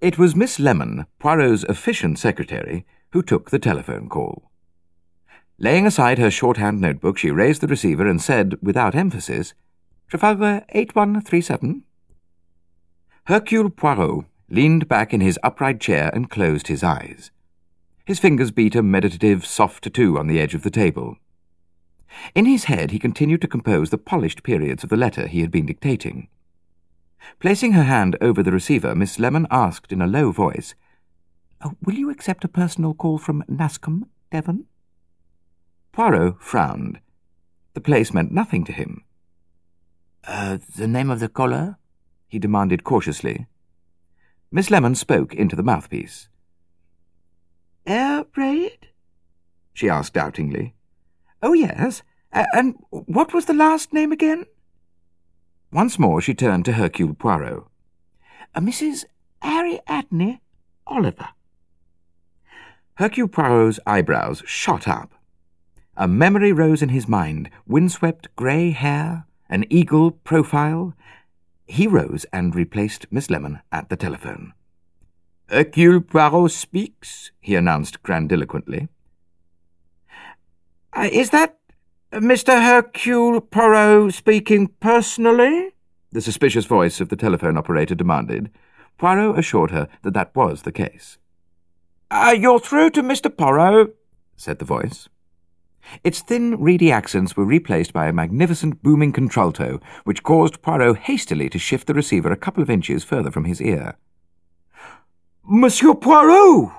It was Miss Lemon, Poirot's efficient secretary, who took the telephone call. Laying aside her shorthand notebook, she raised the receiver and said, without emphasis, Trafalgar 8137? Hercule Poirot leaned back in his upright chair and closed his eyes. His fingers beat a meditative soft tattoo on the edge of the table. In his head he continued to compose the polished periods of the letter he had been dictating. Placing her hand over the receiver, Miss Lemon asked in a low voice, oh, Will you accept a personal call from Nassecombe, Devon? Poirot frowned. The place meant nothing to him. Uh, the name of the caller? he demanded cautiously. Miss Lemon spoke into the mouthpiece. Air raid? she asked doubtingly. Oh, yes. Uh, and what was the last name again? Once more she turned to Hercule Poirot. Uh, Mrs. Ariadne Oliver. Hercule Poirot's eyebrows shot up. A memory rose in his mind, windswept grey hair, an eagle profile. He rose and replaced Miss Lemon at the telephone. Hercule Poirot speaks, he announced grandiloquently. Uh, is that Mr. Hercule Poirot speaking personally? The suspicious voice of the telephone operator demanded. Poirot assured her that that was the case. Uh, you're through to Mr. Poirot, said the voice. Its thin, reedy accents were replaced by a magnificent booming contralto, which caused Poirot hastily to shift the receiver a couple of inches further from his ear. Monsieur Poirot!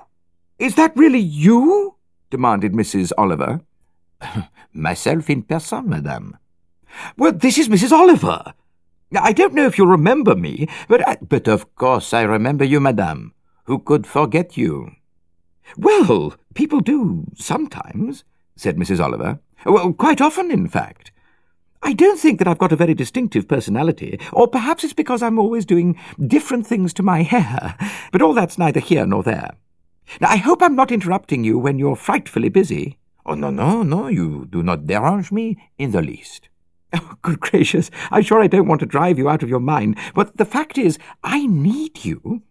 Is that really you? demanded Mrs. Oliver. Myself in person, madame. Well, this is Mrs. Oliver. I don't know if you remember me, but I... But of course I remember you, madame. Who could forget you? Well, people do sometimes, said Mrs. Oliver. Well, quite often, in fact. I don't think that I've got a very distinctive personality, or perhaps it's because I'm always doing different things to my hair, but all that's neither here nor there. Now, I hope I'm not interrupting you when you're frightfully busy. Oh, no, no, no, you do not derange me in the least. Oh, good gracious, I'm sure I don't want to drive you out of your mind, but the fact is, I need you.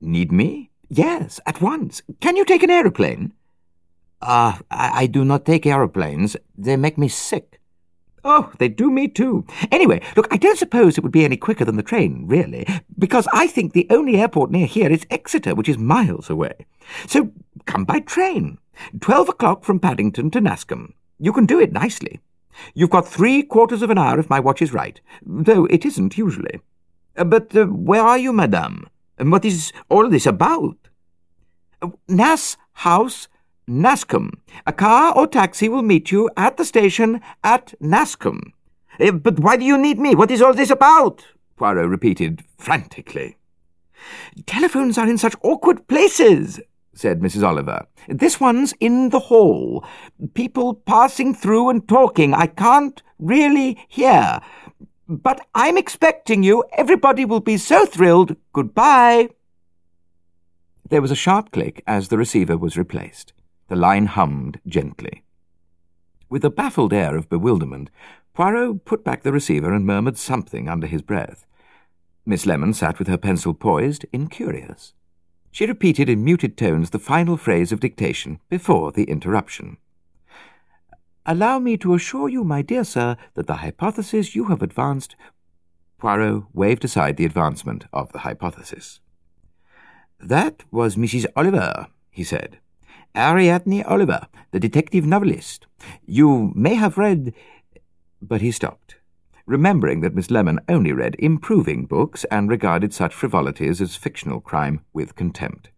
Need me? Yes, at once. Can you take an aeroplane? Ah, uh, I, I do not take aeroplanes. They make me sick. Oh, they do me too. Anyway, look, I don't suppose it would be any quicker than the train, really, because I think the only airport near here is Exeter, which is miles away. So come by train. Twelve o'clock from Paddington to Nassecombe. You can do it nicely. You've got three quarters of an hour if my watch is right, though it isn't usually. Uh, but uh, where are you, madame? And what is all this about? Uh, Nasse House, Nassecombe. A car or taxi will meet you at the station at Nassecombe. Uh, but why do you need me? What is all this about? Poirot repeated frantically. Telephones are in such awkward places, said Mrs. Oliver. This one's in the hall. People passing through and talking. I can't really hear. But I'm expecting you. Everybody will be so thrilled. Goodbye. There was a sharp click as the receiver was replaced. The line hummed gently. With a baffled air of bewilderment, Poirot put back the receiver and murmured something under his breath. Miss Lemon sat with her pencil poised, incurious. She repeated in muted tones the final phrase of dictation before the interruption. Allow me to assure you, my dear sir, that the hypothesis you have advanced. Poirot waved aside the advancement of the hypothesis. That was Mrs. Oliver, he said. Ariadne Oliver, the detective novelist. You may have read. But he stopped remembering that Miss Lemon only read improving books and regarded such frivolities as fictional crime with contempt.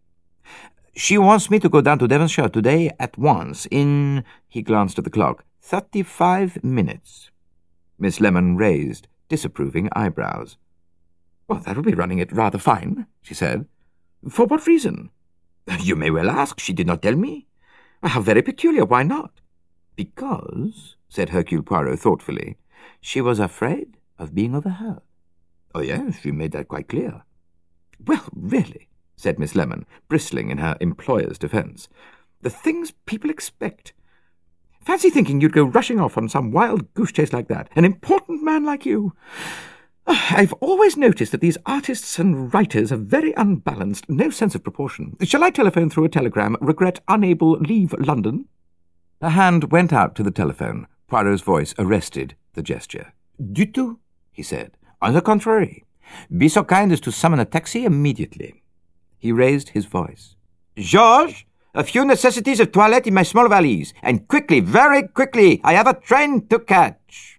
She wants me to go down to Devonshire today at once, in, he glanced at the clock, thirty-five minutes. Miss Lemon raised disapproving eyebrows. Well, that will be running it rather fine, she said. For what reason? You may well ask. She did not tell me. How very peculiar. Why not? Because, said Hercule Poirot thoughtfully, she was afraid of being overheard. Oh, yes, she made that quite clear. Well, really, said Miss Lemon, bristling in her employer's defence. The things people expect. Fancy thinking you'd go rushing off on some wild goose chase like that, an important man like you. I've always noticed that these artists and writers are very unbalanced, no sense of proportion. Shall I telephone through a telegram? Regret unable leave London? Her hand went out to the telephone. Poirot's voice arrested the gesture. Du tout, he said. On the contrary, be so kind as to summon a taxi immediately. He raised his voice. Georges, a few necessities of toilette in my small valise, and quickly, very quickly, I have a train to catch.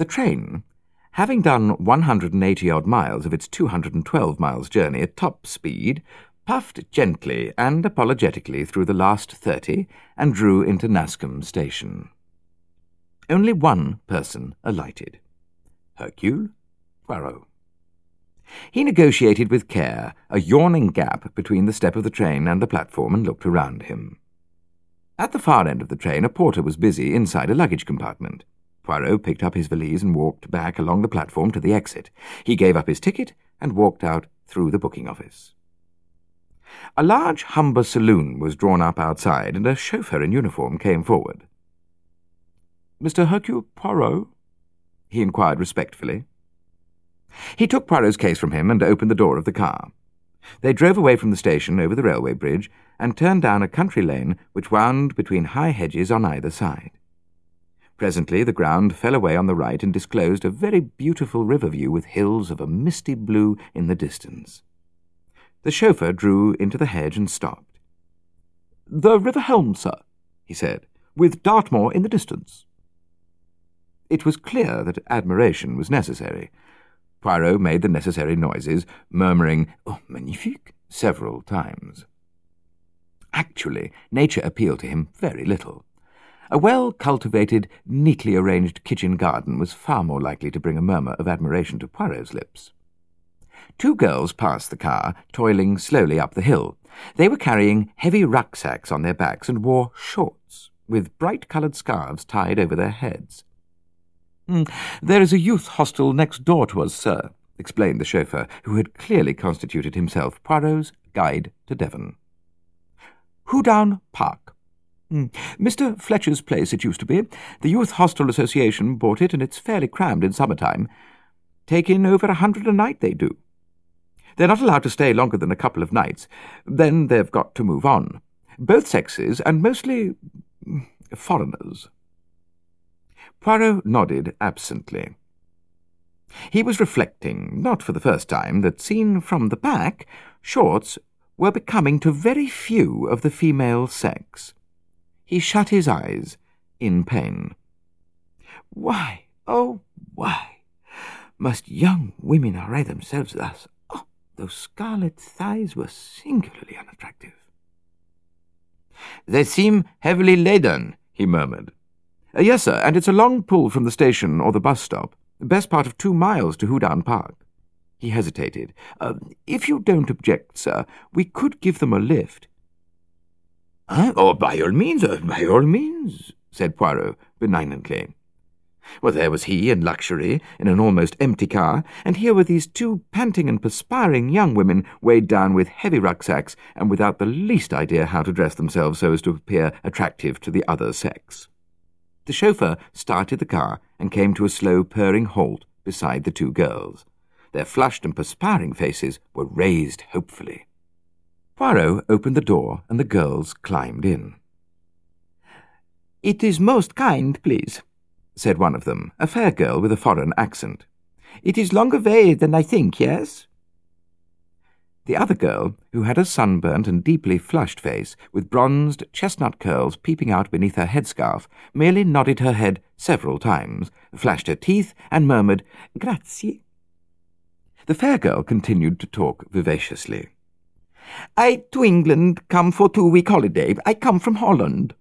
The train, having done 180 odd miles of its 212 miles journey at top speed, puffed gently and apologetically through the last 30 and drew into Nassecombe station. Only one person alighted. Hercule Poirot. He negotiated with care a yawning gap between the step of the train and the platform and looked around him. At the far end of the train, a porter was busy inside a luggage compartment. Poirot picked up his valise and walked back along the platform to the exit. He gave up his ticket and walked out through the booking office. A large Humber saloon was drawn up outside, and a chauffeur in uniform came forward. Mr. Hercule Poirot? he inquired respectfully. He took Poirot's case from him and opened the door of the car. They drove away from the station over the railway bridge and turned down a country lane which wound between high hedges on either side. Presently the ground fell away on the right and disclosed a very beautiful river view with hills of a misty blue in the distance. The chauffeur drew into the hedge and stopped. The river Helm, sir, he said, with Dartmoor in the distance. It was clear that admiration was necessary. Poirot made the necessary noises, murmuring, Oh, magnifique, several times. Actually, nature appealed to him very little. A well-cultivated, neatly arranged kitchen garden was far more likely to bring a murmur of admiration to Poirot's lips. Two girls passed the car, toiling slowly up the hill. They were carrying heavy rucksacks on their backs and wore shorts, with bright-coloured scarves tied over their heads. Mm, there is a youth hostel next door to us, sir, explained the chauffeur, who had clearly constituted himself Poirot's guide to Devon. Hoodown Park. Mr. Hmm. Fletcher's place it used to be. The Youth Hostel Association bought it, and it's fairly crammed in summer-time. Take in over a hundred a night, they do. They're not allowed to stay longer than a couple of nights. Then they've got to move on. Both sexes, and mostly foreigners. Poirot nodded absently. He was reflecting, not for the first time, that seen from the back, shorts were becoming to very few of the female sex. He shut his eyes in pain. Why, oh, why must young women array themselves thus? Oh, those scarlet thighs were singularly unattractive. They seem heavily laden, he murmured. Uh, yes, sir, and it's a long pull from the station or the bus stop. Best part of two miles to Hoodown Park. He hesitated. Uh, if you don't object, sir, we could give them a lift. Oh, by all means, uh, by all means, said Poirot benignantly. Well, there was he in luxury, in an almost empty car, and here were these two panting and perspiring young women weighed down with heavy rucksacks and without the least idea how to dress themselves so as to appear attractive to the other sex. The chauffeur started the car and came to a slow purring halt beside the two girls. Their flushed and perspiring faces were raised hopefully. Poirot opened the door, and the girls climbed in. It is most kind, please, said one of them, a fair girl with a foreign accent. It is longer way than I think, yes? The other girl, who had a sunburnt and deeply flushed face, with bronzed chestnut curls peeping out beneath her headscarf, merely nodded her head several times, flashed her teeth, and murmured, Grazie. The fair girl continued to talk vivaciously. I to England come for two-week holiday. I come from Holland.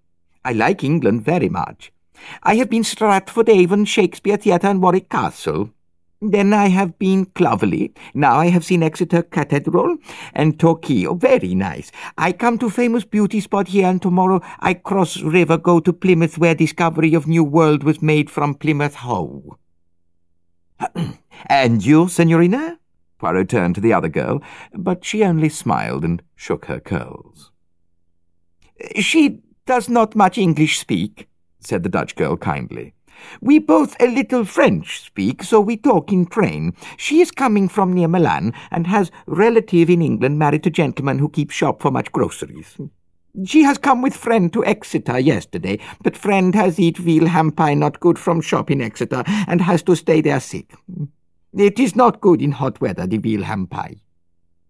I like England very much. I have been Stratford Avon, Shakespeare Theatre, and Warwick Castle. Then I have been Clovelly. Now I have seen Exeter Cathedral and. Oh, very nice. I come to famous beauty spot here, and tomorrow I cross river, go to Plymouth, where discovery of new world was made from Plymouth Hoe. and you, Signorina? Poirot turned to the other girl, but she only smiled and shook her curls. She does not much English speak, said the Dutch girl kindly. We both a little French speak, so we talk in train. She is coming from near Milan, and has relative in England married to gentleman who keeps shop for much groceries. She has come with friend to Exeter yesterday, but friend has eat veal ham pie not good from shop in Exeter, and has to stay there sick. It is not good in hot weather, the ham pie.